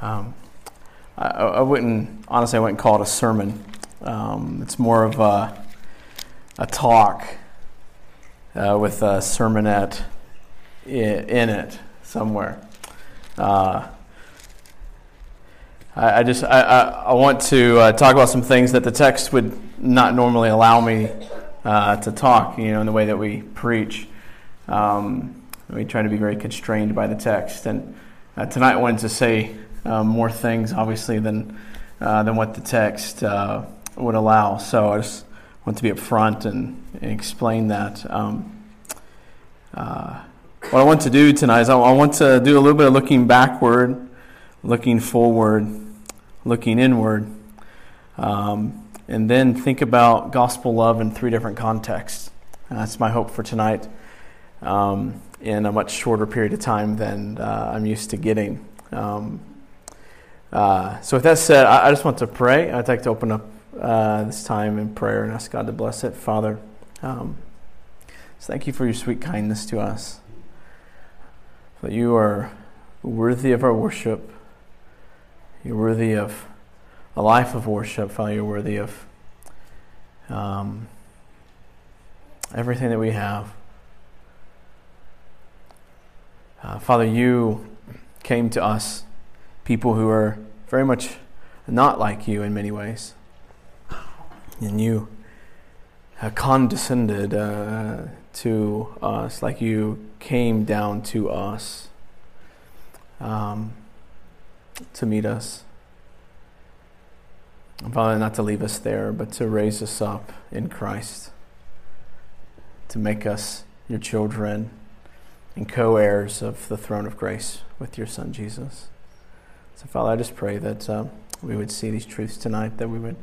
Um, I, I, wouldn't, honestly, I wouldn't call it a sermon. Um, it's more of a, a talk uh, with a sermonette in, it somewhere. Uh, I, I, just I, I, want to uh, talk about some things that the text would not normally allow me uh, to talk. You know, in the way that we preach, um, we try to be very constrained by the text. And uh, tonight, I wanted to say uh, more things, obviously, than uh, than what the text uh, would allow. So I just want to be upfront and, and explain that. Um, what I want to do tonight is I, I want to do a little bit of looking backward, looking forward looking inward. Um, and then think about gospel love in three different contexts. And that's my hope for tonight um, in a much shorter period of time than uh, I'm used to getting. Um, uh, so, with that said, I, I, just want to pray. I'd like to open up uh, this time in prayer and ask God to bless it. Father, um, so thank you for your sweet kindness to us. That you are worthy of our worship. You're worthy of a life of worship, Father. You're worthy of um, everything that we have. Uh, Father, you came to us, people who are very much not like you in many ways. And you condescended uh, to us like you came down to us. Um, to meet us. Father, not to leave us there, but to raise us up in Christ, to make us your children and co heirs of the throne of grace with your Son, Jesus. So, Father, I just pray that uh, we would see these truths tonight, that we would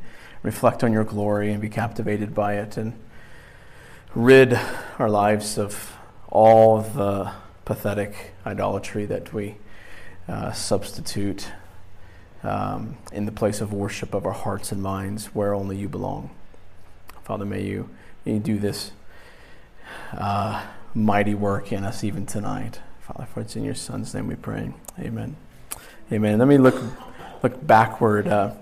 reflect on your glory and be captivated by it, and rid our lives of all the pathetic idolatry that we uh, substitute um, in the place of worship of our hearts and minds where only you belong. Father, may you, may you do this uh, mighty work in us even tonight. Father, for it's in your Son's name we pray. Amen. Amen. Let me look, look backward. Uh,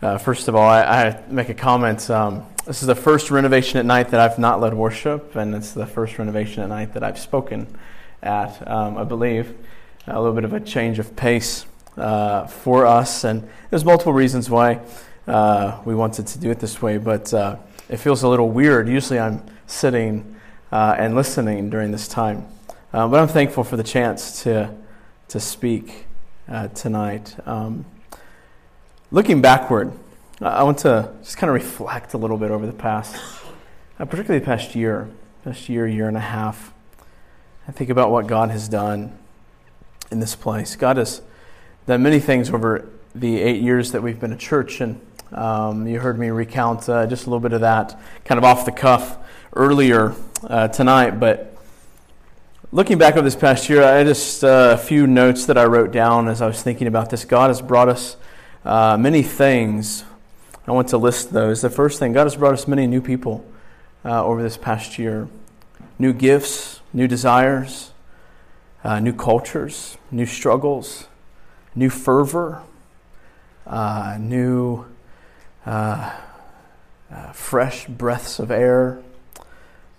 uh, first of all, I, I make a comment. Um, this is the first renovation at night that I've not led worship, and it's the first renovation at night that I've spoken at, um, I believe a little bit of a change of pace uh, for us. And there's multiple reasons why uh, we wanted to do it this way, but uh, it feels a little weird. Usually I'm sitting uh, and listening during this time. But I'm thankful for the chance to, to speak uh, tonight. Um, looking backward, I want to just kind of reflect a little bit over the past, particularly the past year, past year, year and a half. I think about what God has done in this place. God has done many things over the eight years that we've been a church, and um, you heard me recount uh, just a little bit of that kind of off the cuff earlier uh, tonight. But looking back over this past year, I just uh, a few notes that I wrote down as I was thinking about this. God has brought us uh, many things. I want to list those. The first thing, God has brought us many new people uh, over this past year, new gifts, new desires uh, new cultures, new struggles, new fervor, uh, new uh, fresh breaths of air.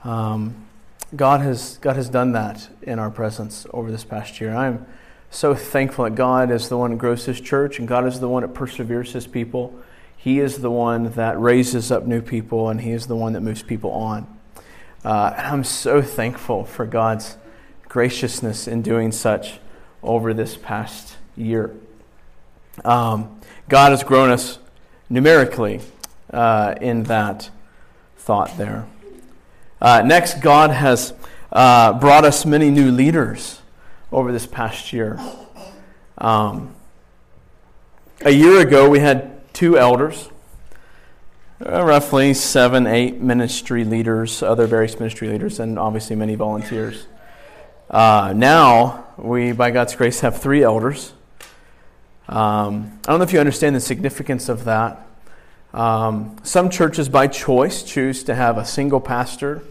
Um, God has God has done that in our presence over this past year. I'm so thankful that God is the one that grows His church, and God is the one that perseveres His people. He is the one that raises up new people, and He is the one that moves people on. Uh, and I'm so thankful for God's graciousness in doing such over this past year. Um, God has grown us numerically uh, in that thought there. Uh, next, God has uh, brought us many new leaders over this past year. Um, a year ago, we had two elders, uh, roughly seven, eight ministry leaders, other various ministry leaders, and obviously many volunteers. Uh, now, we, by God's grace, have three elders. Um, I don't know if you understand the significance of that. Um, some churches, by choice, choose to have a single pastor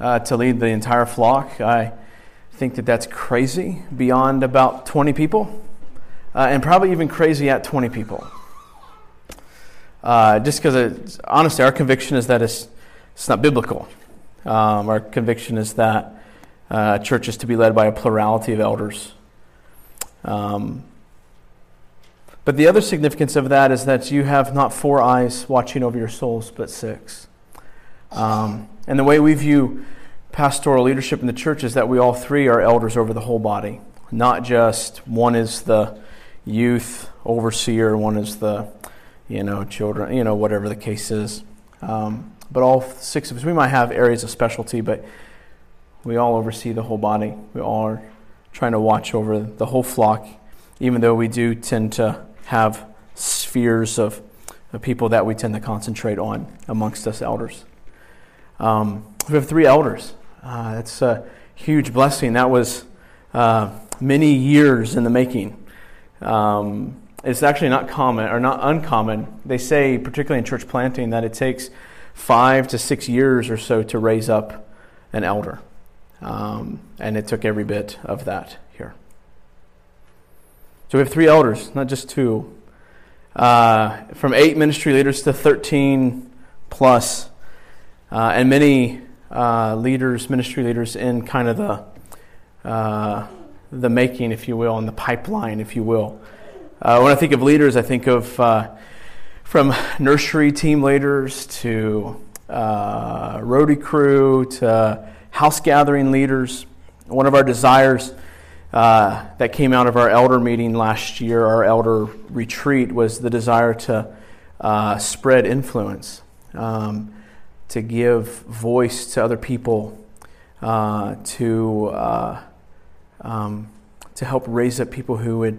uh, to lead the entire flock. I think that that's crazy, beyond about 20 people. uh, and probably even crazy at 20 people. Uh, just because, honestly, our conviction is that it's, it's not biblical. Um, our conviction is that uh, church is to be led by a plurality of elders. Um, but the other significance of that is that you have not four eyes watching over your souls, but six. Um, and the way we view pastoral leadership in the church is that we all three are elders over the whole body, not just one is the youth overseer, one is the you know children, you know whatever the case is. Um, but all six of us, we might have areas of specialty, but we all oversee the whole body. We all are trying to watch over the whole flock, even though we do tend to have spheres of, of people that we tend to concentrate on amongst us elders. Um, we have three elders. Uh, that's a huge blessing. That was uh, many years in the making. Um, it's actually not common or not uncommon. They say, particularly in church planting, that it takes five to six years or so to raise up an elder. Um, and it took every bit of that. So we have three elders, not just two. Uh, from eight ministry leaders to 13 plus, uh, and many uh, leaders, ministry leaders in kind of the uh, the making, if you will, and the pipeline, if you will. Uh, when I think of leaders, I think of uh, from nursery team leaders to roadie crew to house gathering leaders. One of our desires uh, that came out of our elder meeting last year, our elder retreat, was the desire to uh, spread influence, um, to give voice to other people, uh, to uh, um, to help raise up people who would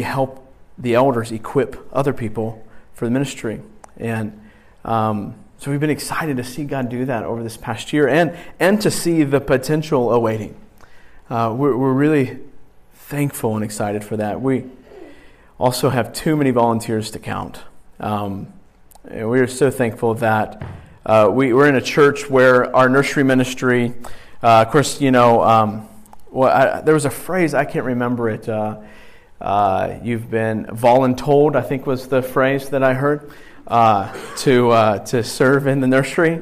help the elders equip other people for the ministry. And um, so we've been excited to see God do that over this past year and, and to see the potential awaiting. Uh, we're, we're really thankful and excited for that. We also have too many volunteers to count. Um, we are so thankful that uh, we, we're in a church where our nursery ministry, uh, of course, you know, um, well, I, there was a phrase, I can't remember it. Uh, uh you've been voluntold, I think was the phrase that I heard uh, to uh, to serve in the nursery.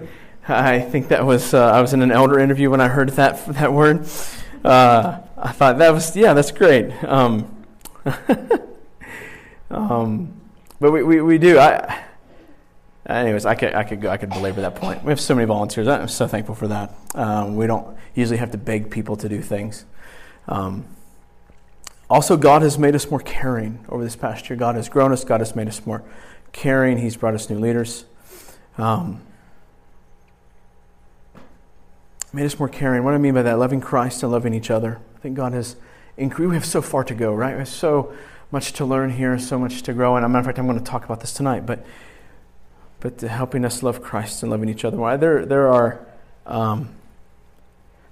I think that was I was in an elder interview when I heard that that word. Uh, I thought that was yeah, that's great. Um, um, but we, we, we do. I, anyways, I could I could go I could belabor that point. We have so many volunteers. I'm so thankful for that. Um, we don't usually have to beg people to do things. Um, also, God has made us more caring over this past year. God has grown us. God has made us more caring. He's brought us new leaders. Um, made us more caring. What do I mean by that? Loving Christ and loving each other. I think God has increased. We have so far to go, right? We have so much to learn here, so much to grow. And a matter of fact, I'm going to talk about this tonight. But but helping us love Christ and loving each other. There there are um,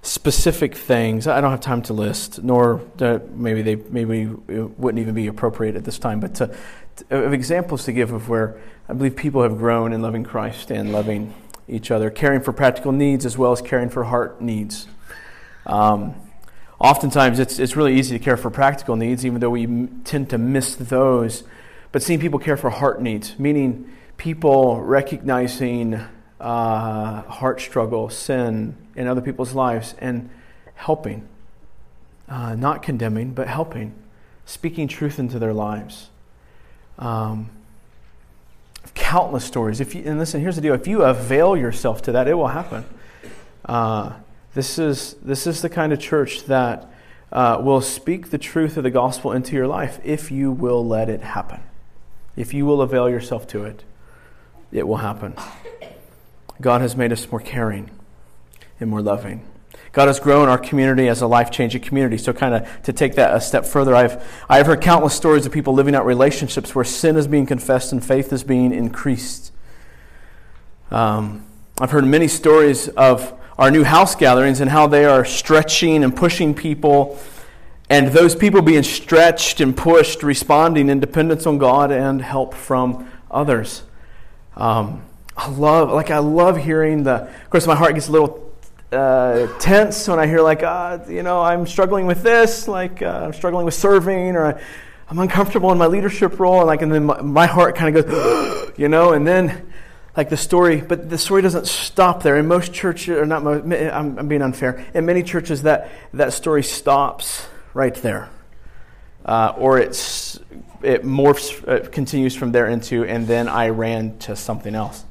specific things. I don't have time to list, nor maybe they maybe wouldn't even be appropriate at this time. But to, of examples to give of where I believe people have grown in loving Christ and loving each other, caring for practical needs as well as caring for heart needs. Um, oftentimes, it's, it's really easy to care for practical needs, even though we m- tend to miss those. But seeing people care for heart needs, meaning people recognizing uh, heart struggle, sin in other people's lives, and helping. Uh, not condemning, but helping, speaking truth into their lives. Um, countless stories. If you, and listen, here's the deal: if you avail yourself to that, it will happen. Uh, this is this is the kind of church that uh, will speak the truth of the gospel into your life if you will let it happen. If you will avail yourself to it, it will happen. God has made us more caring and more loving. God has grown our community as a life changing community. So, kind of to take that a step further, I've, I've heard countless stories of people living out relationships where sin is being confessed and faith is being increased. Um, I've heard many stories of our new house gatherings and how they are stretching and pushing people, and those people being stretched and pushed, responding in dependence on God and help from others. Um, I love, like, I love hearing the. Of course, my heart gets a little uh, tense when I hear like, uh, you know, I'm struggling with this, like uh, I'm struggling with serving, or I'm uncomfortable in my leadership role, and like, and then my, my heart kind of goes, you know, and then like the story, but the story doesn't stop there. In most churches, or not, most, I'm, I'm being unfair. In many churches, that that story stops right there, uh, or it's it morphs, uh, continues from there into, and then I ran to something else.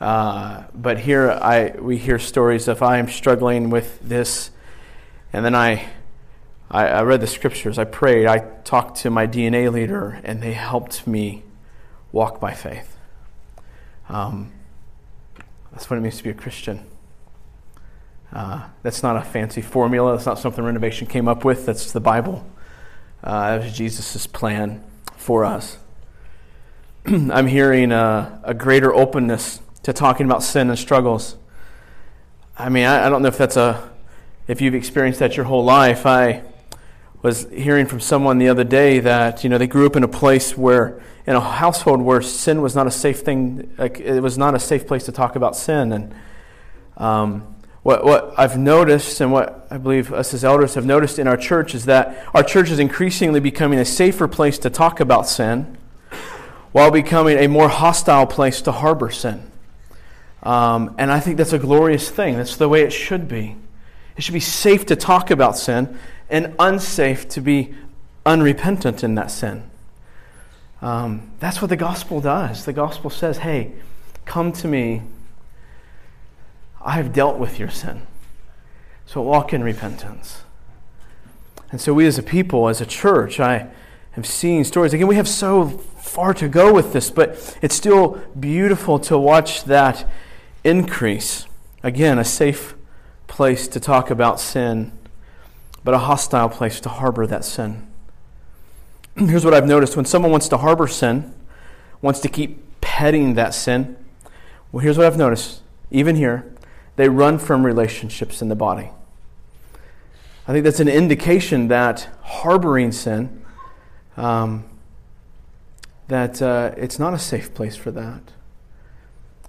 Uh, but here, I we hear stories of I am struggling with this, and then I I, I read the scriptures, I prayed, I talked to my DNA leader, and they helped me walk by faith. Um, that's what it means to be a Christian. Uh, that's not a fancy formula. That's not something Renovation came up with. That's the Bible. Uh, that was Jesus' plan for us. I'm hearing a, a, greater openness to talking about sin and struggles. I mean, I, I don't know if that's a if you've experienced that your whole life. I was hearing from someone the other day that you know they grew up in a place where in a household where sin was not a safe thing like it was not a safe place to talk about sin and um, what, what I've noticed and what I believe us as elders have noticed in our church is that our church is increasingly becoming a safer place to talk about sin while becoming a more hostile place to harbor sin. Um, and I think that's a glorious thing. That's the way it should be. It should be safe to talk about sin and unsafe to be unrepentant in that sin. Um, that's what the gospel does. The gospel says, hey, come to me. I have dealt with your sin. So walk in repentance. And so, we as a people, as a church, I have seen stories. Again, we have so far to go with this, but it's still beautiful to watch that increase. Again, a safe place to talk about sin but a hostile place to harbor that sin. Here's what I've noticed when someone wants to harbor sin, wants to keep petting that sin, well, here's what I've noticed. Even here, they run from relationships in the body. I think that's an indication that harboring sin, um, that uh, it's not a safe place for that.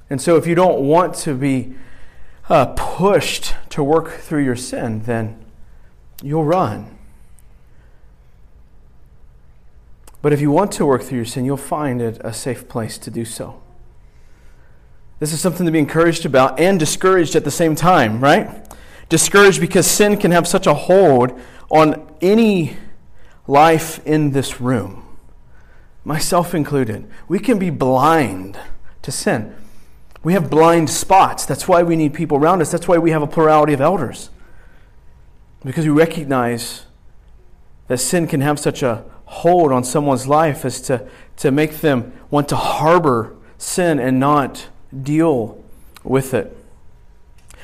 And so, if you don't want to be uh, pushed to work through your sin, then you'll run. But if you want to work through your sin, you'll find it a safe place to do so. This is something to be encouraged about and discouraged at the same time, right? Discouraged because sin can have such a hold on any life in this room, myself included. We can be blind to sin. We have blind spots. That's why we need people around us. That's why we have a plurality of elders. Because we recognize that sin can have such a hold on someone's life as to, to make them want to harbor sin and not deal with it.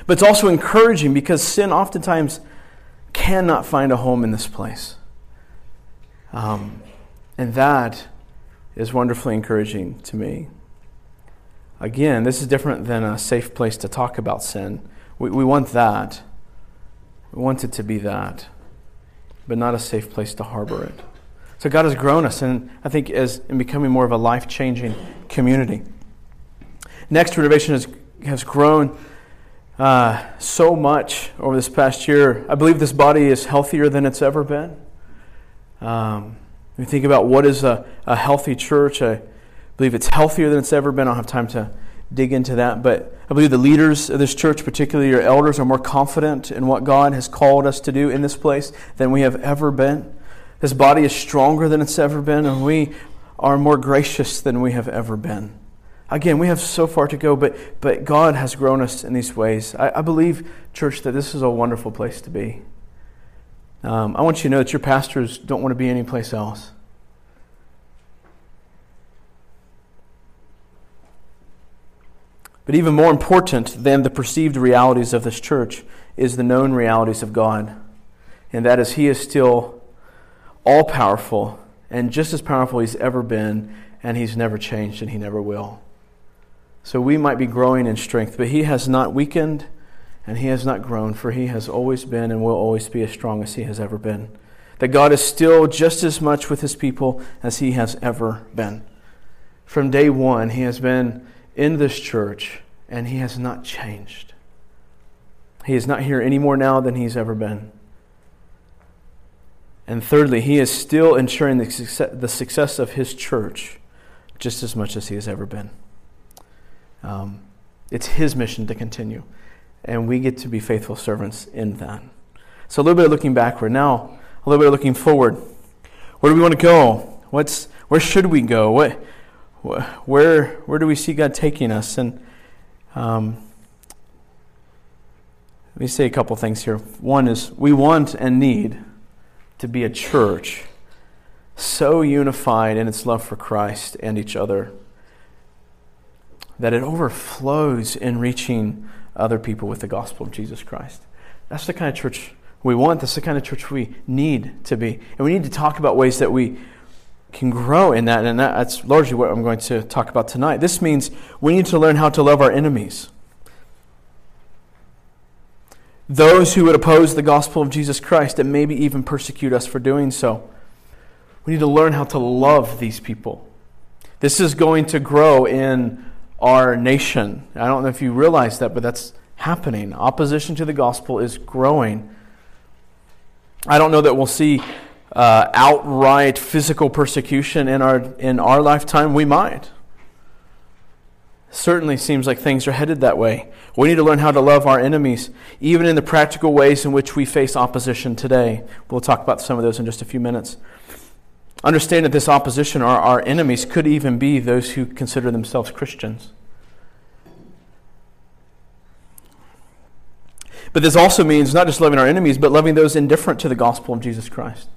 But it's also encouraging because sin oftentimes cannot find a home in this place. Um, and that is wonderfully encouraging to me. Again, this is different than a safe place to talk about sin. We, we want that. We want it to be that, but not a safe place to harbor it. So God has grown us, and I think as in becoming more of a life changing community. Next, renovation has, has grown uh, so much over this past year. I believe this body is healthier than it's ever been. Um, we think about what is a, a healthy church. I believe it's healthier than it's ever been. I don't have time to dig into that, but I believe the leaders of this church, particularly your elders, are more confident in what God has called us to do in this place than we have ever been. This body is stronger than it's ever been, and we are more gracious than we have ever been. Again, we have so far to go, but, but God has grown us in these ways. I, I believe, church, that this is a wonderful place to be. Um, I want you to know that your pastors don't want to be anyplace else. But even more important than the perceived realities of this church is the known realities of God. And that is, He is still all powerful and just as powerful as He's ever been, and He's never changed and He never will. So we might be growing in strength, but He has not weakened and He has not grown, for He has always been and will always be as strong as He has ever been. That God is still just as much with His people as He has ever been. From day one, He has been in this church, and he has not changed. He is not here any more now than he's ever been. And thirdly, he is still ensuring the success, the success of his church just as much as he has ever been. Um, it's his mission to continue, and we get to be faithful servants in that. So, a little bit of looking backward. Now, a little bit of looking forward. Where do we want to go? What's, where should we go? What, where, where do we see God taking us? And um, let me say a couple things here. One is we want and need to be a church so unified in its love for Christ and each other that it overflows in reaching other people with the gospel of Jesus Christ. That's the kind of church we want. That's the kind of church we need to be. And we need to talk about ways that we can grow in that. And that's largely what I'm going to talk about tonight. This means we need to learn how to love our enemies. Those who would oppose the gospel of Jesus Christ and maybe even persecute us for doing so. We need to learn how to love these people. This is going to grow in our nation. I don't know if you realize that, but that's happening. Opposition to the gospel is growing. I don't know that we'll see uh, outright physical persecution in our, in our lifetime. We might. Certainly seems like things are headed that way. We need to learn how to love our enemies, even in the practical ways in which we face opposition today. We'll talk about some of those in just a few minutes. Understand that this opposition, or our enemies, could even be those who consider themselves Christians. But this also means not just loving our enemies, but loving those indifferent to the gospel of Jesus Christ.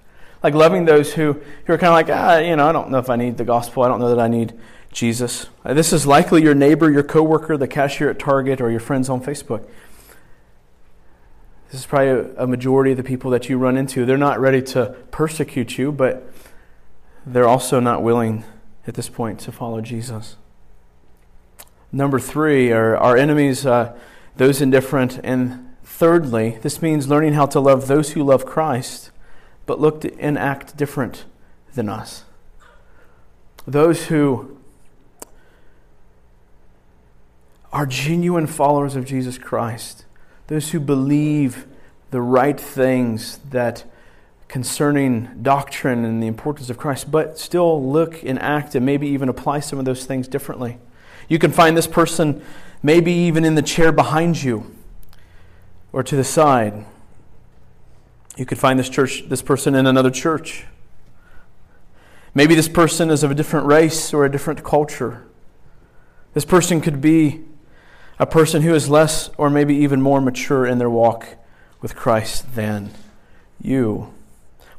Like loving those who, who are kind of like, ah, you know, I don't know if I need the gospel. I don't know that I need Jesus. Uh, this is likely your neighbor, your coworker, the cashier at Target, or your friends on Facebook. This is probably a, majority of the people that you run into. They're not ready to persecute you, but they're also not willing at this point to follow Jesus. Number three are our enemies, uh, those indifferent. And thirdly, this means learning how to love those who love Christ but look and act different than us. Those who are genuine followers of Jesus Christ, those who believe the right things that concerning doctrine and the importance of Christ, but still look and act and maybe even apply some of those things differently. You can find this person maybe even in the chair behind you or to the side. You could find this church this person in another church. Maybe this person is of a different race or a different culture. This person could be a person who is less or maybe even more mature in their walk with Christ than you.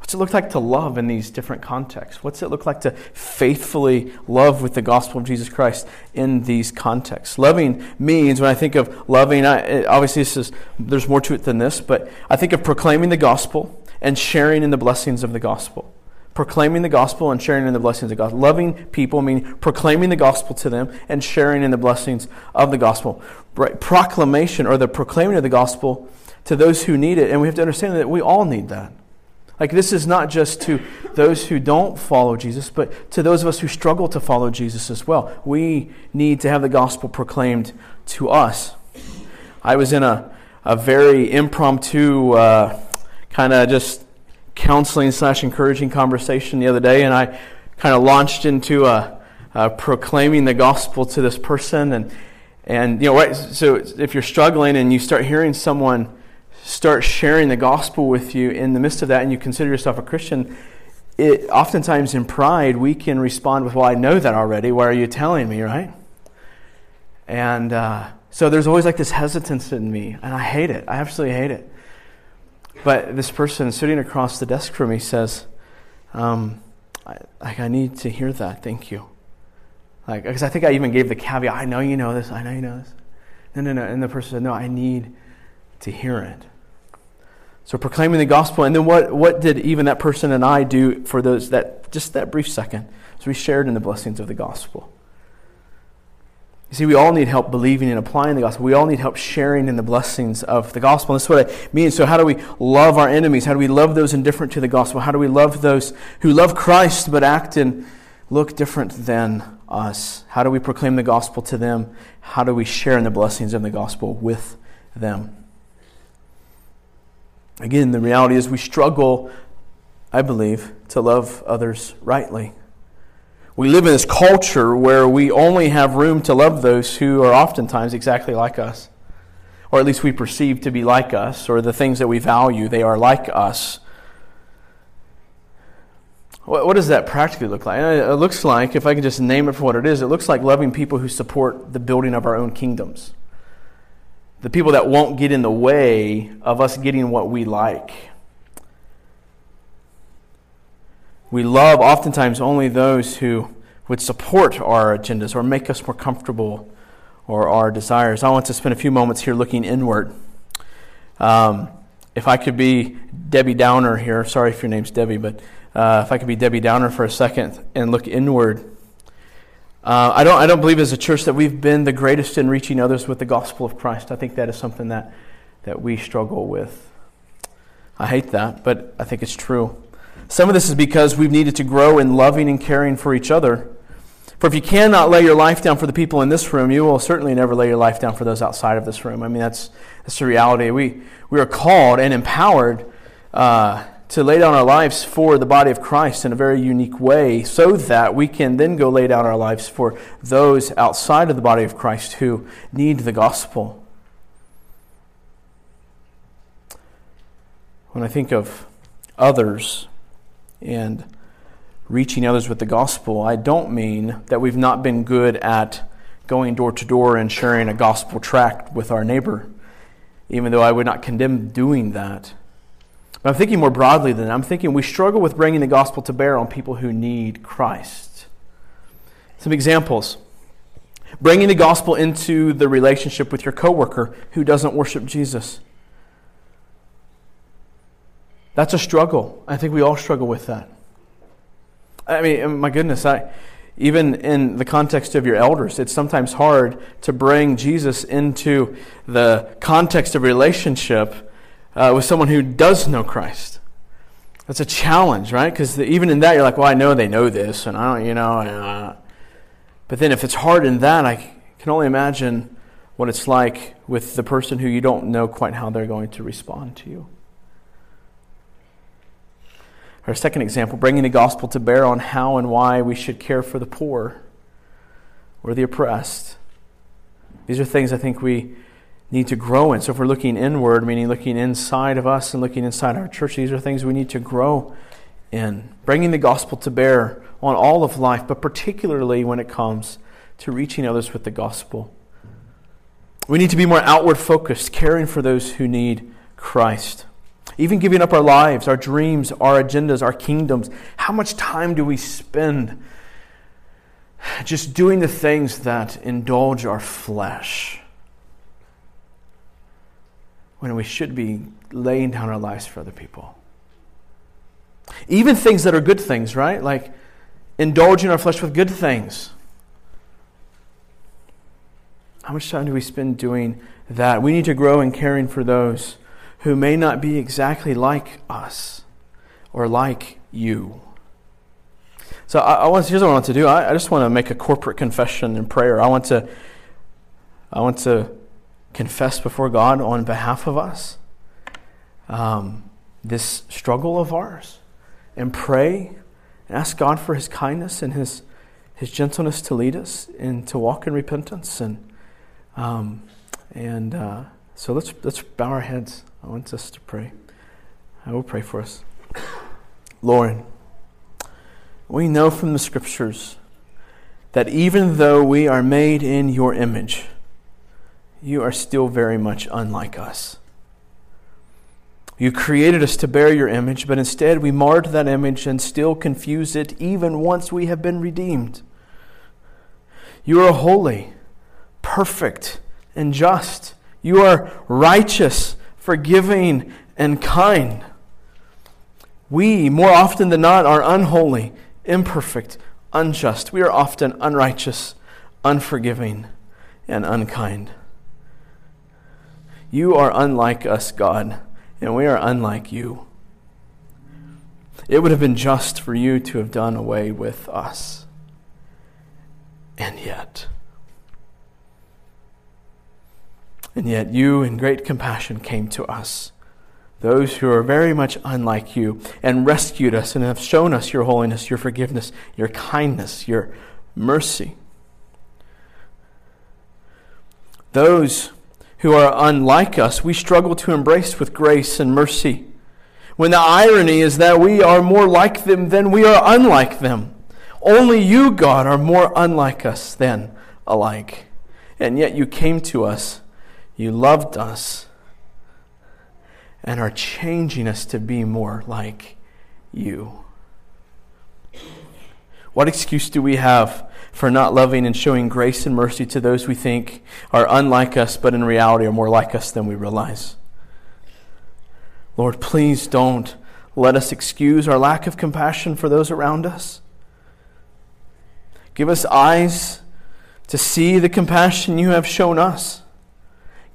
What's it look like to love in these different contexts? What's it look like to faithfully love with the gospel of Jesus Christ in these contexts? Loving means, when I think of loving, I, obviously this is, there's more to it than this, but I think of proclaiming the gospel and sharing in the blessings of the gospel. Proclaiming the gospel and sharing in the blessings of God. Loving people mean proclaiming the gospel to them and sharing in the blessings of the gospel. Right? Proclamation or the proclaiming of the gospel to those who need it, and we have to understand that we all need that. Like, this is not just to those who don't follow Jesus, but to those of us who struggle to follow Jesus as well. We need to have the gospel proclaimed to us. I was in a, a very impromptu, uh, kind of just counseling slash encouraging conversation the other day, and I kind of launched into a, a proclaiming the gospel to this person. And, and you know, right, so if you're struggling and you start hearing someone start sharing the gospel with you in the midst of that and you consider yourself a Christian, it, oftentimes in pride, we can respond with, Well, I know that already. Why are you telling me, right? And uh, so there's always like this hesitance in me, and I hate it. I absolutely hate it. But this person sitting across the desk from me says, um, I, like, I need to hear that. Thank you. Like, because I think I even gave the caveat, I know you know this. I know you know this. No, no, no. And the person said, No, I need to hear it. So proclaiming the gospel, and then what, what did even that person and I do for those that just that brief second? So we shared in the blessings of the gospel. You see, we all need help believing and applying the gospel. We all need help sharing in the blessings of the gospel. And that's what I mean. So, how do we love our enemies? How do we love those indifferent to the gospel? How do we love those who love Christ but act and look different than us? How do we proclaim the gospel to them? How do we share in the blessings of the gospel with them? Again, the reality is we struggle I believe, to love others rightly. We live in this culture where we only have room to love those who are oftentimes exactly like us, or at least we perceive to be like us, or the things that we value, they are like us. What, does that practically look like? It looks like, if I can just name it for what it is, it looks like loving people who support the building of our own kingdoms. The people that won't get in the way of us getting what we like. We love oftentimes only those who would support our agendas or make us more comfortable or our desires. I want to spend a few moments here looking inward. Um, if I could be Debbie Downer here, sorry if your name's Debbie, but uh, if I could be Debbie Downer for a second and look inward. Uh, I, don't, I don't believe as a church that we've been the greatest in reaching others with the gospel of Christ. I think that is something that, that we struggle with. I hate that, but I think it's true. Some of this is because we've needed to grow in loving and caring for each other. For if you cannot lay your life down for the people in this room, you will certainly never lay your life down for those outside of this room. I mean, that's, that's the reality. We, we are called and empowered uh, to lay down our lives for the body of Christ in a very unique way so that we can then go lay down our lives for those outside of the body of Christ who need the gospel. When I think of others, and reaching others with the gospel, I don't mean that we've not been good at going door to door and sharing a gospel tract with our neighbor, even though I would not condemn doing that. But I'm thinking more broadly than that. I'm thinking we struggle with bringing the gospel to bear on people who need Christ. Some examples. Bringing the gospel into the relationship with your coworker who doesn't worship Jesus. That's a struggle. I think we all struggle with that. I mean, my goodness, I, even in the context of your elders, it's sometimes hard to bring Jesus into the context of relationship uh, with someone who does know Christ. That's a challenge, right? Because even in that, you're like, well, I know they know this, and I don't, you know. Uh, but then if it's hard in that, I can only imagine what it's like with the person who you don't know quite how they're going to respond to you. Our second example, bringing the gospel to bear on how and why we should care for the poor or the oppressed. These are things I think we need to grow in. So if we're looking inward, meaning looking inside of us and looking inside our church, these are things we need to grow in. Bringing the gospel to bear on all of life, but particularly when it comes to reaching others with the gospel. We need to be more outward focused, caring for those who need Christ. Even giving up our lives, our dreams, our agendas, our kingdoms. How much time do we spend just doing the things that indulge our flesh when we should be laying down our lives for other people? Even things that are good things, right? Like indulging our flesh with good things. How much time do we spend doing that? We need to grow in caring for those who may not be exactly like us or like you. So I, I want, here's what I want to do. I, I just want to make a corporate confession and prayer. I want to, I want to confess before God on behalf of us um, this struggle of ours and pray and ask God for His kindness and His His gentleness to lead us and to walk in repentance and um, and uh, so let's let's bow our heads. I want us to pray. I will pray for us. Lord, we know from the scriptures that even though we are made in your image, you are still very much unlike us. You created us to bear your image, but instead we marred that image and still confuse it even once we have been redeemed. You are holy, perfect, and just. You are righteous forgiving, and kind. We, more often than not, are unholy, imperfect, unjust. We are often unrighteous, unforgiving, and unkind. You are unlike us, God, and we are unlike you. It would have been just for you to have done away with us. And yet, and yet you, in great compassion, came to us those who are very much unlike you, and rescued us and have shown us your holiness, your forgiveness, your kindness, your mercy. Those who are unlike us, we struggle to embrace with grace and mercy. When the irony is that we are more like them than we are unlike them. Only you, God, are more unlike us than alike. And yet you came to us, you loved us, and are changing us to be more like you. What excuse do we have for not loving and showing grace and mercy to those we think are unlike us, but in reality are more like us than we realize? Lord, please don't let us excuse our lack of compassion for those around us. Give us eyes to see the compassion you have shown us.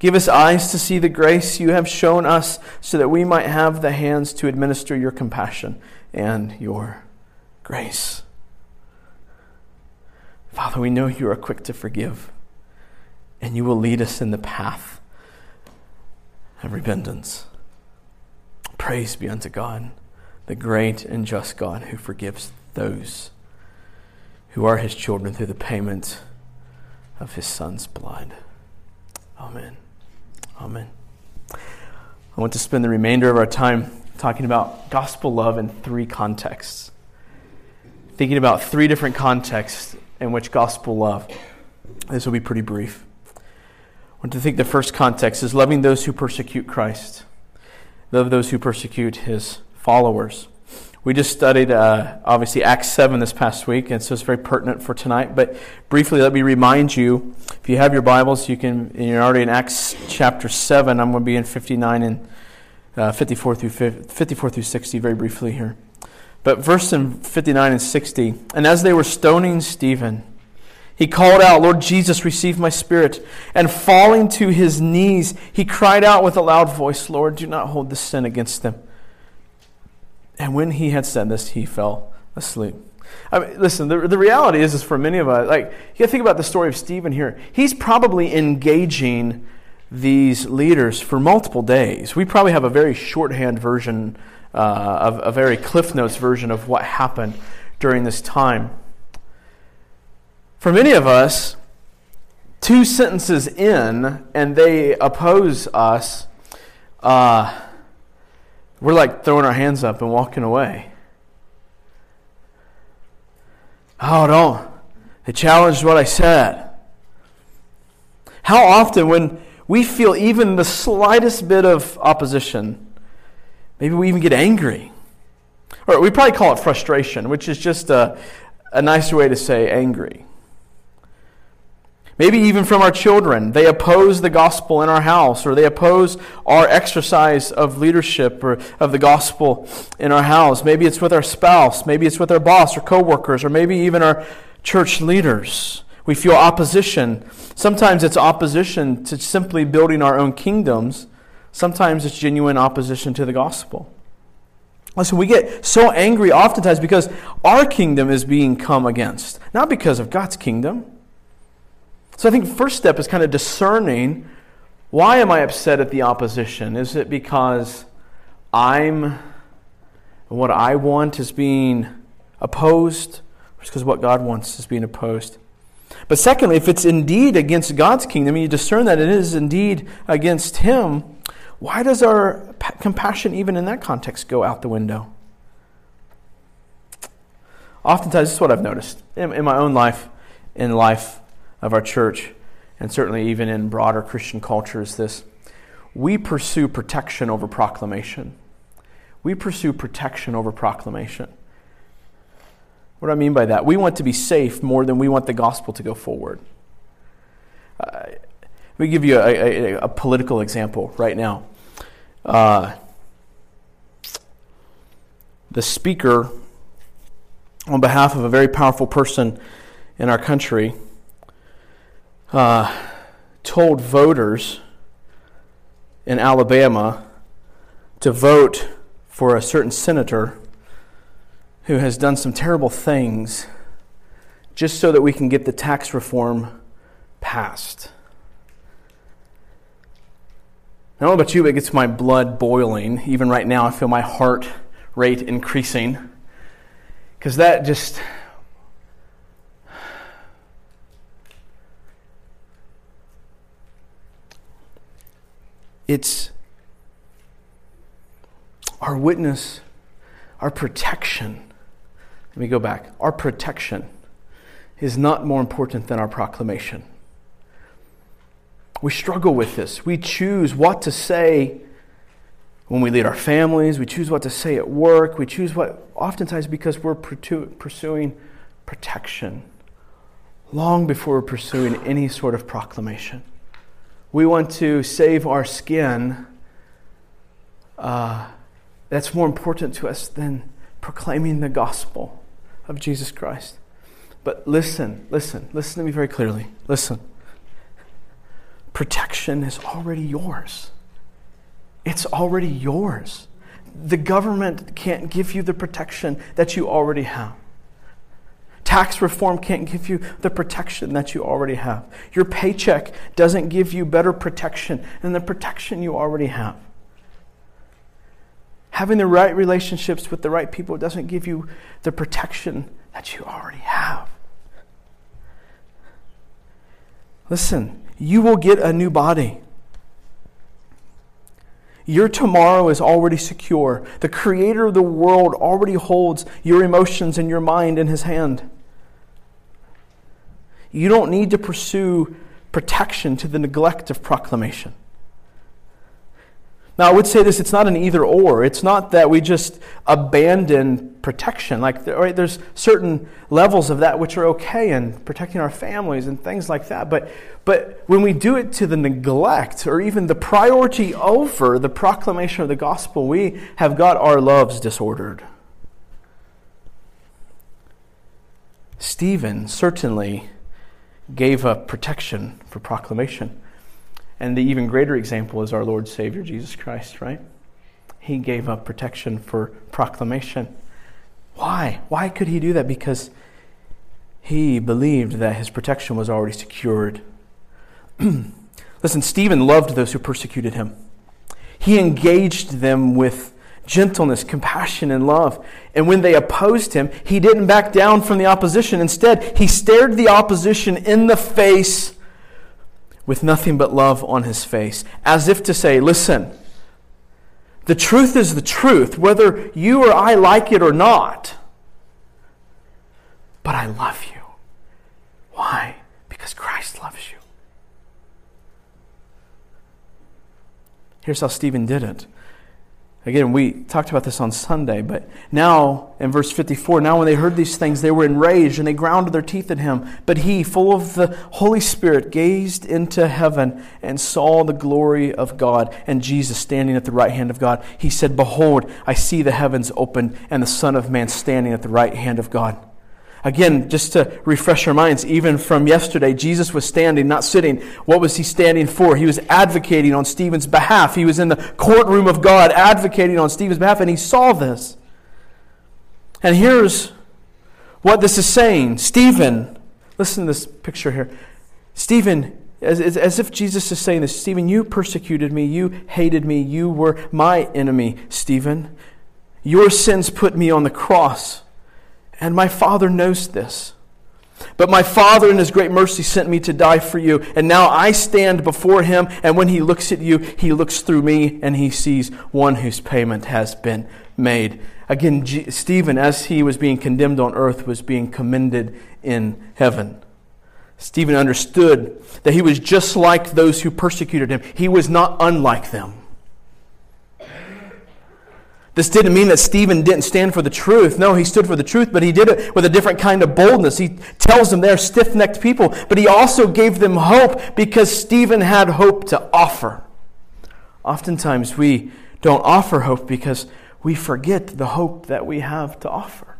Give us eyes to see the grace you have shown us so that we might have the hands to administer your compassion and your grace. Father, we know you are quick to forgive, and you will lead us in the path of repentance. Praise be unto God, the great and just God who forgives those who are his children through the payment of his Son's blood. Amen. Amen. I want to spend the remainder of our time talking about gospel love in three contexts. Thinking about three different contexts in which gospel love. This will be pretty brief. I want to think the first context is loving those who persecute Christ, love those who persecute his followers. We just studied, uh, obviously, Acts 7 this past week, and so it's very pertinent for tonight. But briefly, let me remind you if you have your Bibles, you can, you're already in Acts chapter 7. I'm going to be in 59 and uh, 54, through 54 through 60 very briefly here. But verse 59 and 60 And as they were stoning Stephen, he called out, Lord Jesus, receive my spirit. And falling to his knees, he cried out with a loud voice, Lord, do not hold this sin against them. And when he had said this, he fell asleep. I mean, listen, the, the reality is, is for many of us, like, you got to think about the story of Stephen here. He's probably engaging these leaders for multiple days. We probably have a very shorthand version, uh, of a very Cliff Notes version of what happened during this time. For many of us, two sentences in and they oppose us. Uh, we're like throwing our hands up and walking away. Oh, don't. They challenged what I said. How often, when we feel even the slightest bit of opposition, maybe we even get angry. Or we probably call it frustration, which is just a, a nicer way to say angry. Maybe even from our children. They oppose the gospel in our house, or they oppose our exercise of leadership or of the gospel in our house. Maybe it's with our spouse, maybe it's with our boss or coworkers, or maybe even our church leaders. We feel opposition. Sometimes it's opposition to simply building our own kingdoms. Sometimes it's genuine opposition to the gospel. Listen, we get so angry oftentimes because our kingdom is being come against, not because of God's kingdom. So I think first step is kind of discerning why am I upset at the opposition? Is it because I'm what I want is being opposed, or is because what God wants is being opposed? But secondly, if it's indeed against God's kingdom, and you discern that it is indeed against Him, why does our compassion, even in that context, go out the window? Oftentimes, this is what I've noticed in, in my own life, in life of our church, and certainly even in broader Christian culture, is this we pursue protection over proclamation. We pursue protection over proclamation. What do I mean by that? We want to be safe more than we want the gospel to go forward. Uh, let me give you a, a, a political example right now. Uh, the speaker, on behalf of a very powerful person in our country, uh, told voters in Alabama to vote for a certain senator who has done some terrible things just so that we can get the tax reform passed. I don't know about you, but it gets my blood boiling. Even right now, I feel my heart rate increasing. Because that just. It's our witness, our protection. Let me go back. Our protection is not more important than our proclamation. We struggle with this. We choose what to say when we lead our families. We choose what to say at work. We choose what, oftentimes, because we're pursuing protection long before we're pursuing any sort of proclamation. We want to save our skin. Uh, that's more important to us than proclaiming the gospel of Jesus Christ. But listen, listen, listen to me very clearly. Listen protection is already yours. It's already yours. The government can't give you the protection that you already have. Tax reform can't give you the protection that you already have. Your paycheck doesn't give you better protection than the protection you already have. Having the right relationships with the right people doesn't give you the protection that you already have. Listen, you will get a new body. Your tomorrow is already secure. The creator of the world already holds your emotions and your mind in his hand. You don't need to pursue protection to the neglect of proclamation. Now, I would say this it's not an either or. It's not that we just abandon protection. Like, right, there's certain levels of that which are okay in protecting our families and things like that. But, but when we do it to the neglect or even the priority over the proclamation of the gospel, we have got our loves disordered. Stephen certainly gave up protection for proclamation. And the even greater example is our Lord Savior Jesus Christ, right? He gave up protection for proclamation. Why? Why could he do that? Because he believed that his protection was already secured. Listen, Stephen loved those who persecuted him. He engaged them with gentleness, compassion, and love. And when they opposed him, he didn't back down from the opposition. Instead, he stared the opposition in the face with nothing but love on his face, as if to say, Listen, the truth is the truth, whether you or I like it or not. But I love you. Why? Because Christ loves you. Here's how Stephen did it Again, we talked about this on Sunday, but now in verse 54, now when they heard these things, they were enraged and they ground their teeth at him. But he, full of the Holy Spirit, gazed into heaven and saw the glory of God and Jesus standing at the right hand of God. He said, Behold, I see the heavens opened and the Son of Man standing at the right hand of God. Again, just to refresh our minds, even from yesterday, Jesus was standing, not sitting. What was he standing for? He was advocating on Stephen's behalf. He was in the courtroom of God advocating on Stephen's behalf, and he saw this. And here's what this is saying Stephen, listen to this picture here. Stephen, as, as if Jesus is saying this Stephen, you persecuted me, you hated me, you were my enemy, Stephen. Your sins put me on the cross. And my Father knows this. But my Father, in His great mercy, sent me to die for you. And now I stand before Him, and when He looks at you, He looks through me, and He sees one whose payment has been made. Again, G- Stephen, as he was being condemned on earth, was being commended in heaven. Stephen understood that he was just like those who persecuted him, he was not unlike them. This didn't mean that Stephen didn't stand for the truth. No, he stood for the truth, but he did it with a different kind of boldness. He tells them they're stiff necked people, but he also gave them hope because Stephen had hope to offer. Oftentimes, we don't offer hope because we forget the hope that we have to offer.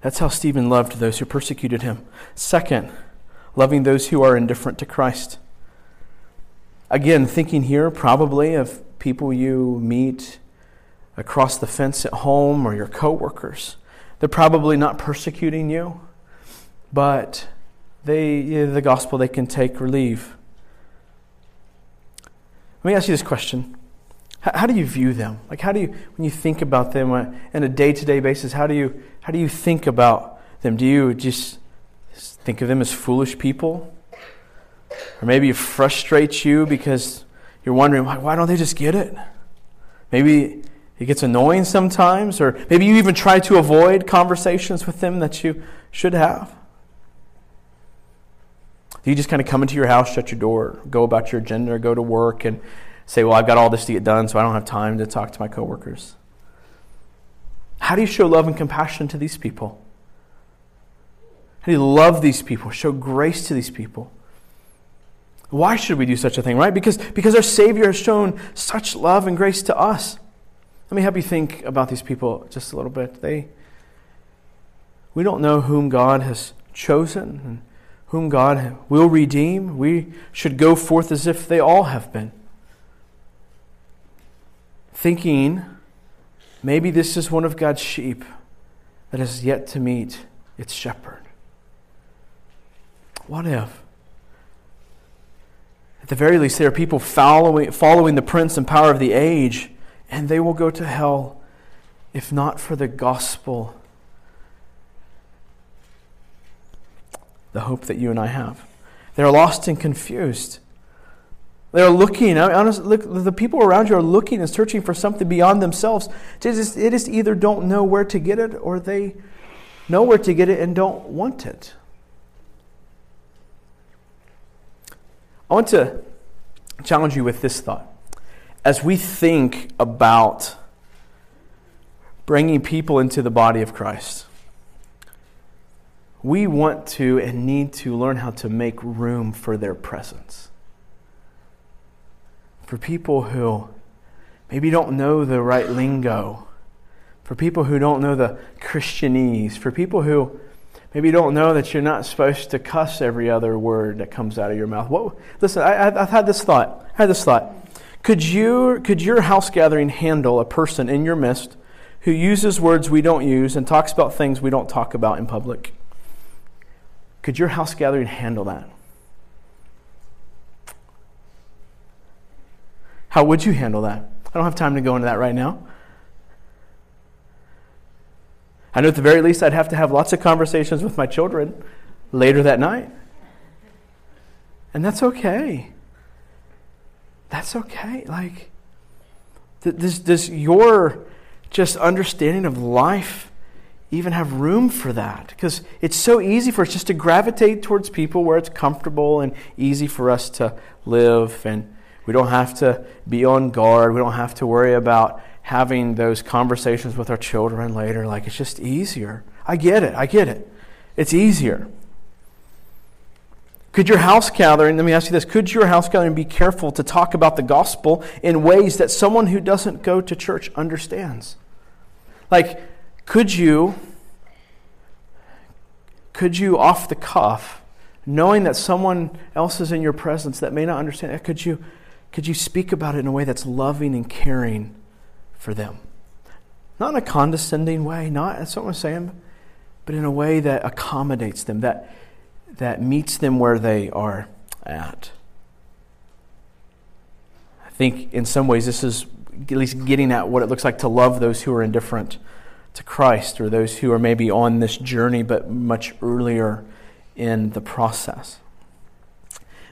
That's how Stephen loved those who persecuted him. Second, loving those who are indifferent to Christ. Again, thinking here probably of people you meet across the fence at home or your coworkers. They're probably not persecuting you, but they the gospel they can take or leave. Let me ask you this question. How, do you view them? Like, how do you, when you think about them uh, on a day to day basis, how do, you, how do you think about them? Do you just think of them as foolish people? Or maybe it frustrates you because you're wondering, why, why don't they just get it? Maybe it gets annoying sometimes, or maybe you even try to avoid conversations with them that you should have. Do you just kind of come into your house, shut your door, go about your agenda, go to work, and say, Well, I've got all this to get done, so I don't have time to talk to my coworkers? How do you show love and compassion to these people? How do you love these people, show grace to these people? Why should we do such a thing, right? Because, because our Savior has shown such love and grace to us. Let me help you think about these people just a little bit. They, we don't know whom God has chosen and whom God will redeem. We should go forth as if they all have been. Thinking maybe this is one of God's sheep that has yet to meet its shepherd. What if? At the very least, there are people following, following the prince and power of the age, and they will go to hell if not for the gospel, the hope that you and I have. They're lost and confused. They're looking, I mean, honestly, look, the people around you are looking and searching for something beyond themselves. They just, they just either don't know where to get it or they know where to get it and don't want it. I want to challenge you with this thought. As we think about bringing people into the body of Christ, we want to and need to learn how to make room for their presence. For people who maybe don't know the right lingo, for people who don't know the Christianese, for people who Maybe you don't know that you're not supposed to cuss every other word that comes out of your mouth. What, listen, I, have had this thought. I had this thought. Could, you, could your house gathering handle a person in your midst who uses words we don't use and talks about things we don't talk about in public? Could your house gathering handle that? How would you handle that? I don't have time to go into that right now. I know at the very least I'd have to have lots of conversations with my children later that night. And that's okay. That's okay. Like, does, does your just understanding of life even have room for that? Because it's so easy for us just to gravitate towards people where it's comfortable and easy for us to live, and we don't have to be on guard. We don't have to worry about having those conversations with our children later. Like, it's just easier. I get it. I get it. It's easier. Could your house gathering, let me ask you this, could your house gathering be careful to talk about the gospel in ways that someone who doesn't go to church understands? Like, could you, could you off the cuff, knowing that someone else is in your presence that may not understand, could you, could you speak about it in a way that's loving and caring for them. Not in a condescending way, not that's what I'm saying, but in a way that accommodates them, that, that meets them where they are at. I think in some ways this is at least getting at what it looks like to love those who are indifferent to Christ or those who are maybe on this journey but much earlier in the process.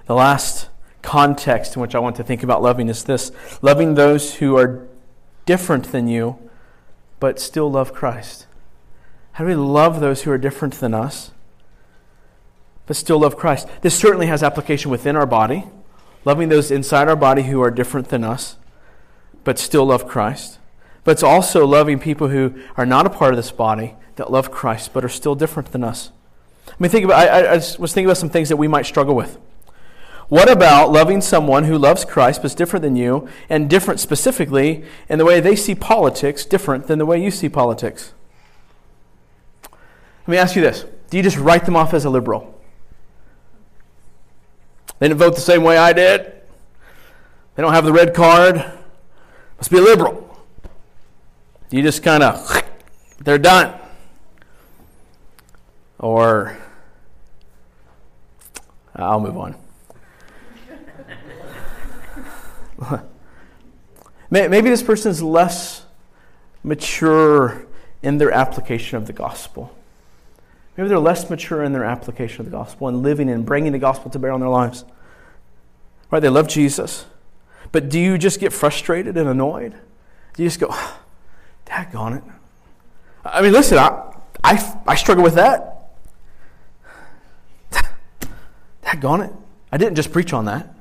The last context in which I want to think about loving is this loving those who are different than you, but still love Christ? How do we love those who are different than us, but still love Christ? This certainly has application within our body, loving those inside our body who are different than us, but still love Christ. But it's also loving people who are not a part of this body that love Christ, but are still different than us. I mean, think about. I, I was thinking about some things that we might struggle with. What about loving someone who loves Christ but is different than you, and different specifically in the way they see politics different than the way you see politics? Let me ask you this Do you just write them off as a liberal? They didn't vote the same way I did. They don't have the red card. Must be a liberal. Do you just kind of, they're done. Or, I'll move on. Maybe this person is less mature in their application of the gospel. Maybe they're less mature in their application of the gospel and living and bringing the gospel to bear on their lives. Right? They love Jesus. But do you just get frustrated and annoyed? Do you just go, daggone it? I mean, listen, I, I, I struggle with that. daggone it. I didn't just preach on that.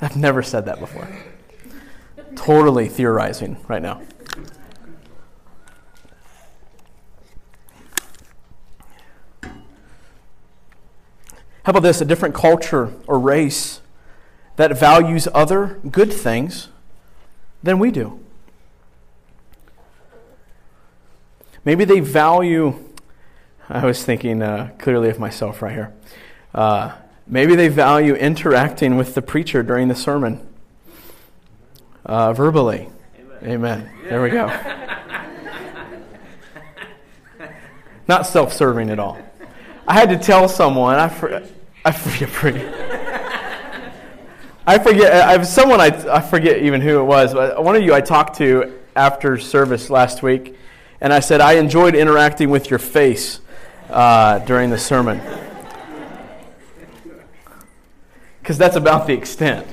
I've never said that before. totally theorizing right now. How about this? A different culture or race that values other good things than we do. Maybe they value, I was thinking uh, clearly of myself right here. Uh, maybe they value interacting with the preacher during the sermon uh, verbally. Amen. Amen. There we go. Not self serving at all. I had to tell someone, I, for, I forget. I forget. I have someone I, I forget even who it was. But one of you I talked to after service last week, and I said I enjoyed interacting with your face uh, during the sermon because that's about the extent.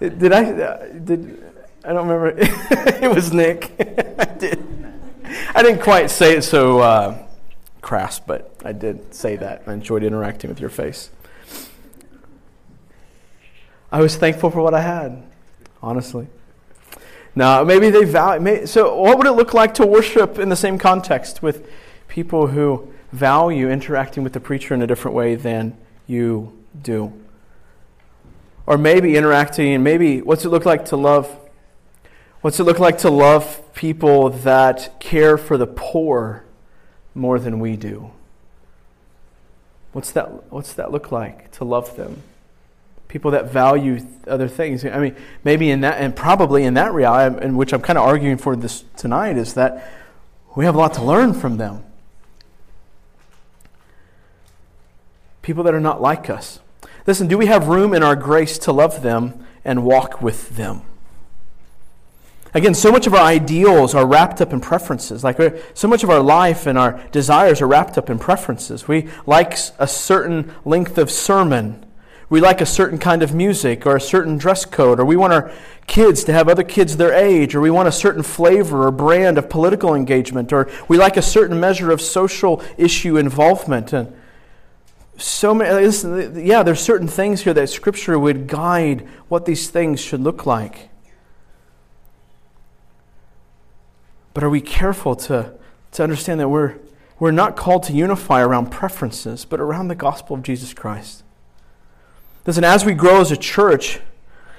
did I? Uh, did I don't remember. it was Nick. I did. I didn't quite say it so. Uh, crass, but I did say that. I enjoyed interacting with your face. I was thankful for what I had, honestly. Now, maybe they value. so, what would it look like to worship in the same context with people who value interacting with the preacher in a different way than you do? Or maybe interacting, maybe what's it look like to love? What's it look like to love people that care for the poor more than we do. What's that, what's that look like to love them? People that value other things. I mean, maybe in that, and probably in that reality, in which I'm kind of arguing for this tonight, is that we have a lot to learn from them. People that are not like us. Listen, do we have room in our grace to love them and walk with them? Again, so much of our ideals are wrapped up in preferences. Like uh, so much of our life and our desires are wrapped up in preferences. We like a certain length of sermon. We like a certain kind of music or a certain dress code, or we want our kids to have other kids their age, or we want a certain flavor or brand of political engagement, or we like a certain measure of social issue involvement. And so many, listen, yeah, there's certain things here that Scripture would guide what these things should look like. But are we careful to, to understand that we're, we're not called to unify around preferences, but around the gospel of Jesus Christ? Listen, as we grow as a church,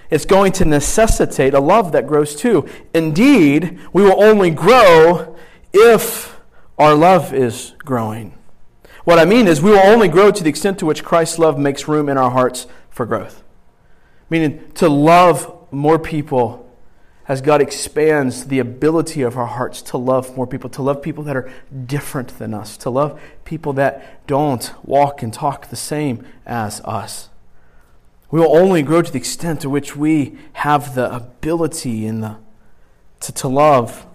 it's going to necessitate a love that grows too. Indeed, we will only grow if our love is growing. What I mean is, we will only grow to the extent to which Christ's love makes room in our hearts for growth. Meaning, to love more people as God expands the ability of our hearts to love more people, to love people that are different than us, to love people that don't walk and talk the same as us. We will only grow to the extent to which we have the ability in the, to, to love.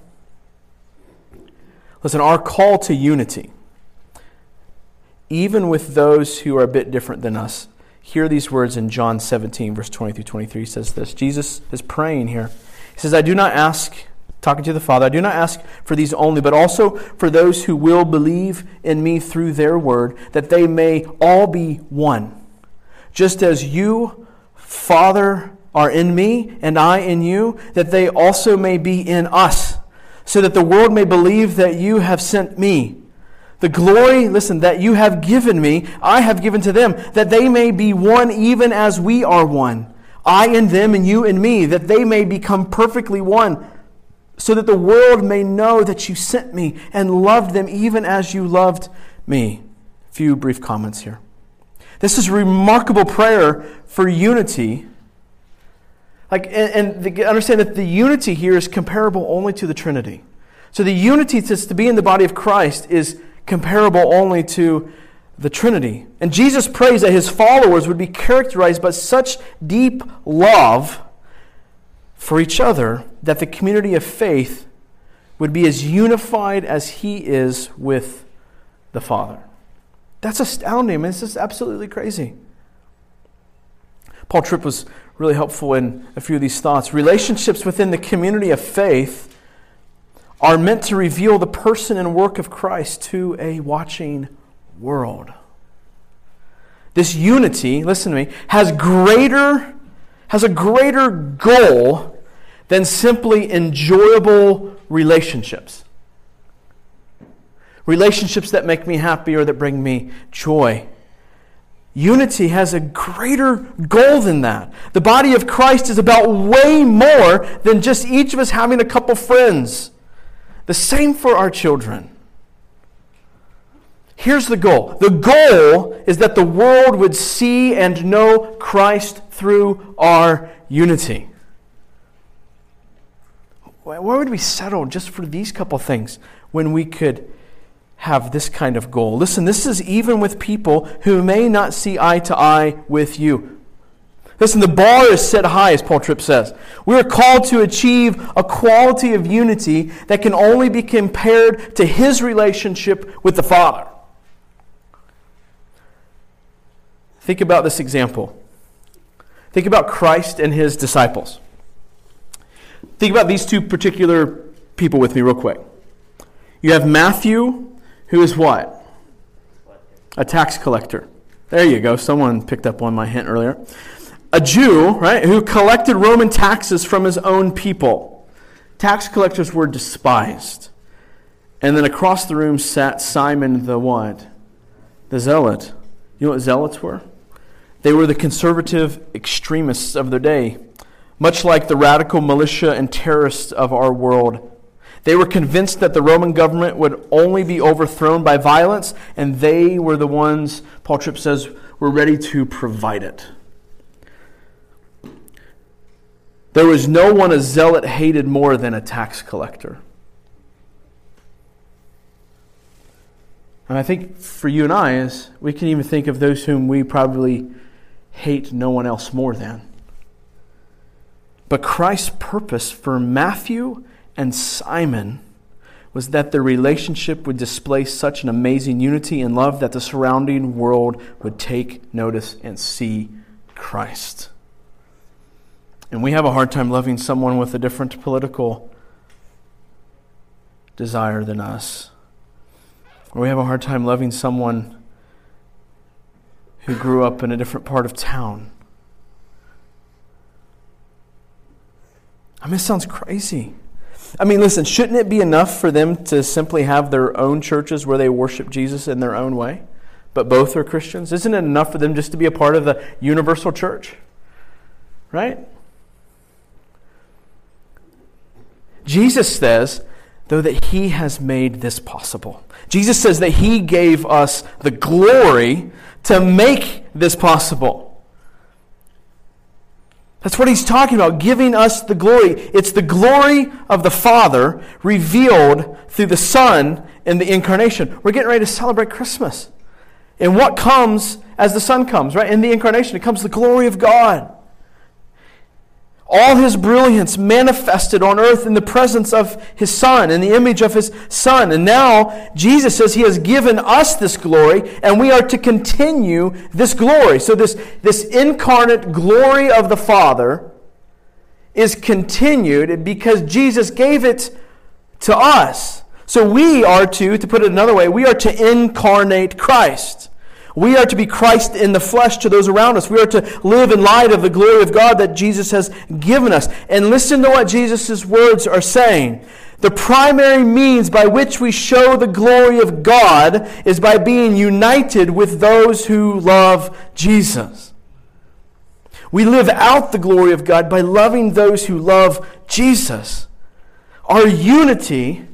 Listen, our call to unity, even with those who are a bit different than us, hear these words in John 17, verse 20 through 23 says this. Jesus is praying here. He says, I do not ask, talking to the Father, I do not ask for these only, but also for those who will believe in me through their word, that they may all be one. Just as you, Father, are in me, and I in you, that they also may be in us, so that the world may believe that you have sent me. The glory, listen, that you have given me, I have given to them, that they may be one even as we are one. I in them and you in me, that they may become perfectly one, so that the world may know that you sent me and loved them even as you loved me. A few brief comments here. This is a remarkable prayer for unity. Like, and, and the, understand that the unity here is comparable only to the Trinity. So the unity to, to be in the body of Christ is comparable only to the Trinity. And Jesus prays that his followers would be characterized by such deep love for each other that the community of faith would be as unified as he is with the Father. That's astounding. This is absolutely crazy. Paul Tripp was really helpful in a few of these thoughts. Relationships within the community of faith are meant to reveal the person and work of Christ to a watching world. This unity, listen to me, has greater has a greater goal than simply enjoyable relationships. Relationships that make me happy or that bring me joy. Unity has a greater goal than that. The body of Christ is about way more than just each of us having a couple friends. The same for our children. Here's the goal the goal is that the world would see and know Christ through our unity. Where would we settle just for these couple things when we could have this kind of goal? Listen, this is even with people who may not see eye to eye with you. Listen, the bar is set high, as Paul Tripp says. We are called to achieve a quality of unity that can only be compared to his relationship with the Father. Think about this example. Think about Christ and his disciples. Think about these two particular people with me, real quick. You have Matthew, who is what? A tax collector. There you go. Someone picked up on my hint earlier. A Jew, right, who collected Roman taxes from his own people. Tax collectors were despised. And then across the room sat Simon the what? The zealot. You know what zealots were? They were the conservative extremists of their day, much like the radical militia and terrorists of our world. They were convinced that the Roman government would only be overthrown by violence, and they were the ones, Paul Tripp says, were ready to provide it. There was no one a zealot hated more than a tax collector. And I think for you and I, is we can even think of those whom we probably hate no one else more than. But Christ's purpose for Matthew and Simon was that their relationship would display such an amazing unity and love that the surrounding world would take notice and see Christ. And we have a hard time loving someone with a different political desire than us. Or we have a hard time loving someone who grew up in a different part of town. I mean, it sounds crazy. I mean, listen, shouldn't it be enough for them to simply have their own churches where they worship Jesus in their own way? But both are Christians? Isn't it enough for them just to be a part of the universal church? Right? Jesus says, though, that He has made this possible. Jesus says that He gave us the glory to make this possible. That's what he's talking about, giving us the glory. It's the glory of the Father revealed through the Son in the incarnation. We're getting ready to celebrate Christmas. And what comes as the Son comes, right? In the incarnation, it comes the glory of God all his brilliance manifested on earth in the presence of his Son, in the image of his Son. And now Jesus says he has given us this glory, and we are to continue this glory. So, this, this incarnate glory of the Father is continued because Jesus gave it to us. So, we are to, to put it another way, we are to incarnate Christ. We are to be Christ in the flesh to those around us. We are to live in light of the glory of God that Jesus has given us. And listen to what Jesus' words are saying. The primary means by which we show the glory of God is by being united with those who love Jesus. We live out the glory of God by loving those who love Jesus. Our unity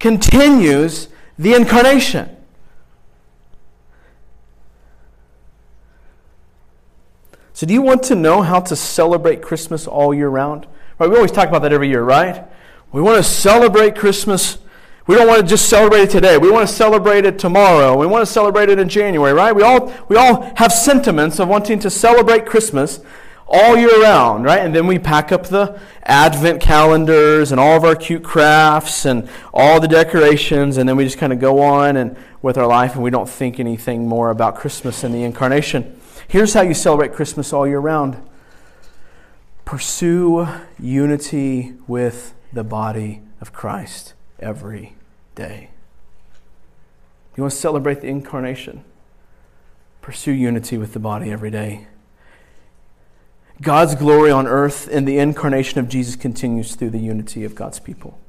continues the incarnation. So, do you want to know how to celebrate Christmas all year round? Right, we always talk about that every year, right? We want to celebrate Christmas We don't want to just celebrate it today. We want to celebrate it tomorrow. We want to celebrate it in January, right? We all, we all have sentiments of wanting to celebrate Christmas all year round, right? And then we pack up the advent calendars and all of our cute crafts and all the decorations, and then we just kind of go on and with our life, and we don't think anything more about Christmas and the incarnation. Here's how you celebrate Christmas all year round pursue unity with the body of Christ every day. You want to celebrate the incarnation? Pursue unity with the body every day. God's glory on earth in the incarnation of Jesus continues through the unity of God's people.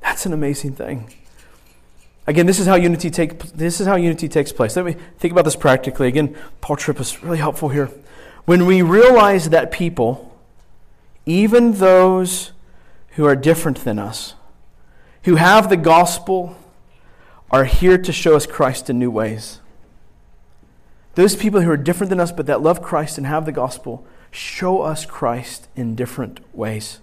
That's an amazing thing. Again, this is how unity take this is how unity takes place. Let me think about this practically. Again, Paul Tripp is really helpful here. When we realize that people, even those who are different than us, who have the gospel, are here to show us Christ in new ways. Those people who are different than us but that love Christ and have the gospel show us Christ in different ways.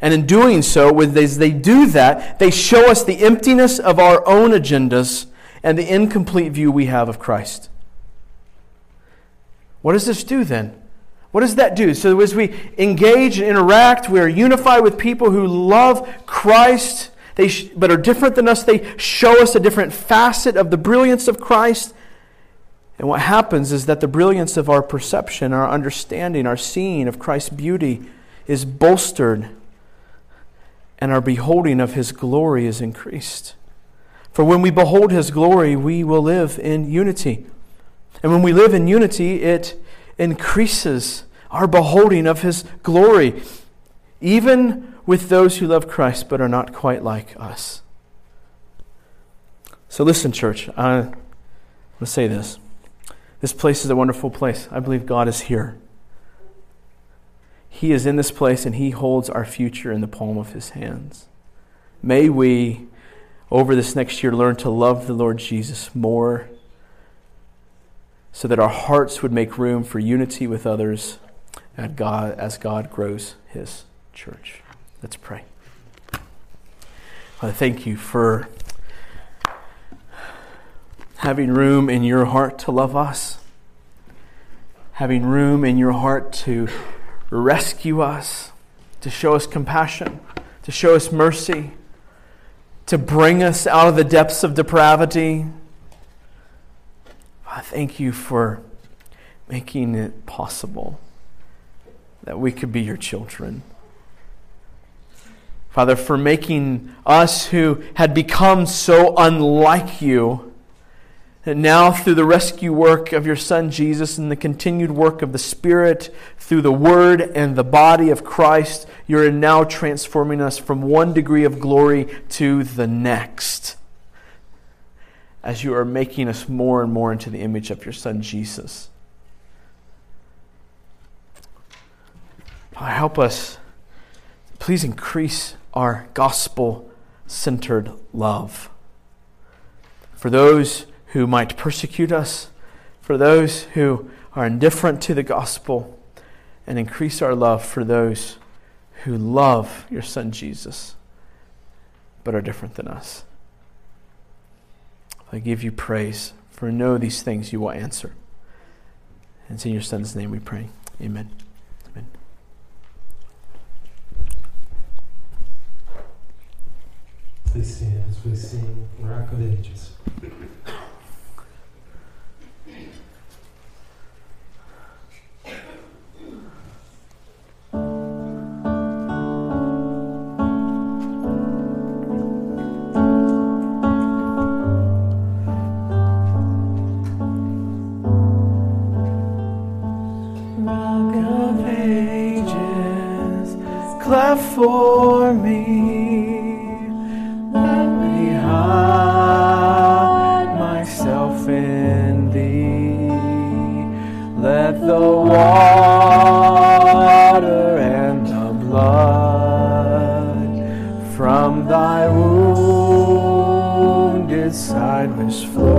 And in doing so, as they do that, they show us the emptiness of our own agendas and the incomplete view we have of Christ. What does this do then? What does that do? So, as we engage and interact, we are unified with people who love Christ they sh- but are different than us. They show us a different facet of the brilliance of Christ. And what happens is that the brilliance of our perception, our understanding, our seeing of Christ's beauty is bolstered, and our beholding of his glory is increased. For when we behold his glory, we will live in unity. And when we live in unity, it increases our beholding of his glory. Even with those who love Christ but are not quite like us. So, listen, church, I want to say this. This place is a wonderful place. I believe God is here. He is in this place and He holds our future in the palm of His hands. May we, over this next year, learn to love the Lord Jesus more so that our hearts would make room for unity with others as God, as God grows His church. Let's pray. I thank you for having room in your heart to love us, having room in your heart to rescue us, to show us compassion, to show us mercy, to bring us out of the depths of depravity. I thank you for making it possible that we could be your children. Father, for making us who had become so unlike you, and now through the rescue work of your Son Jesus and the continued work of the Spirit through the Word and the body of Christ, you're now transforming us from one degree of glory to the next. As you are making us more and more into the image of your Son Jesus. Father, help us. Please increase our gospel centered love. For those who might persecute us, for those who are indifferent to the gospel, and increase our love for those who love your Son Jesus but are different than us. I give you praise, for know these things you will answer. And it's in your Son's name we pray. Amen. Please stand as we sing Rock of Ages. clap for me. Let me hide myself in thee. Let the water and the blood from thy wounded side flow.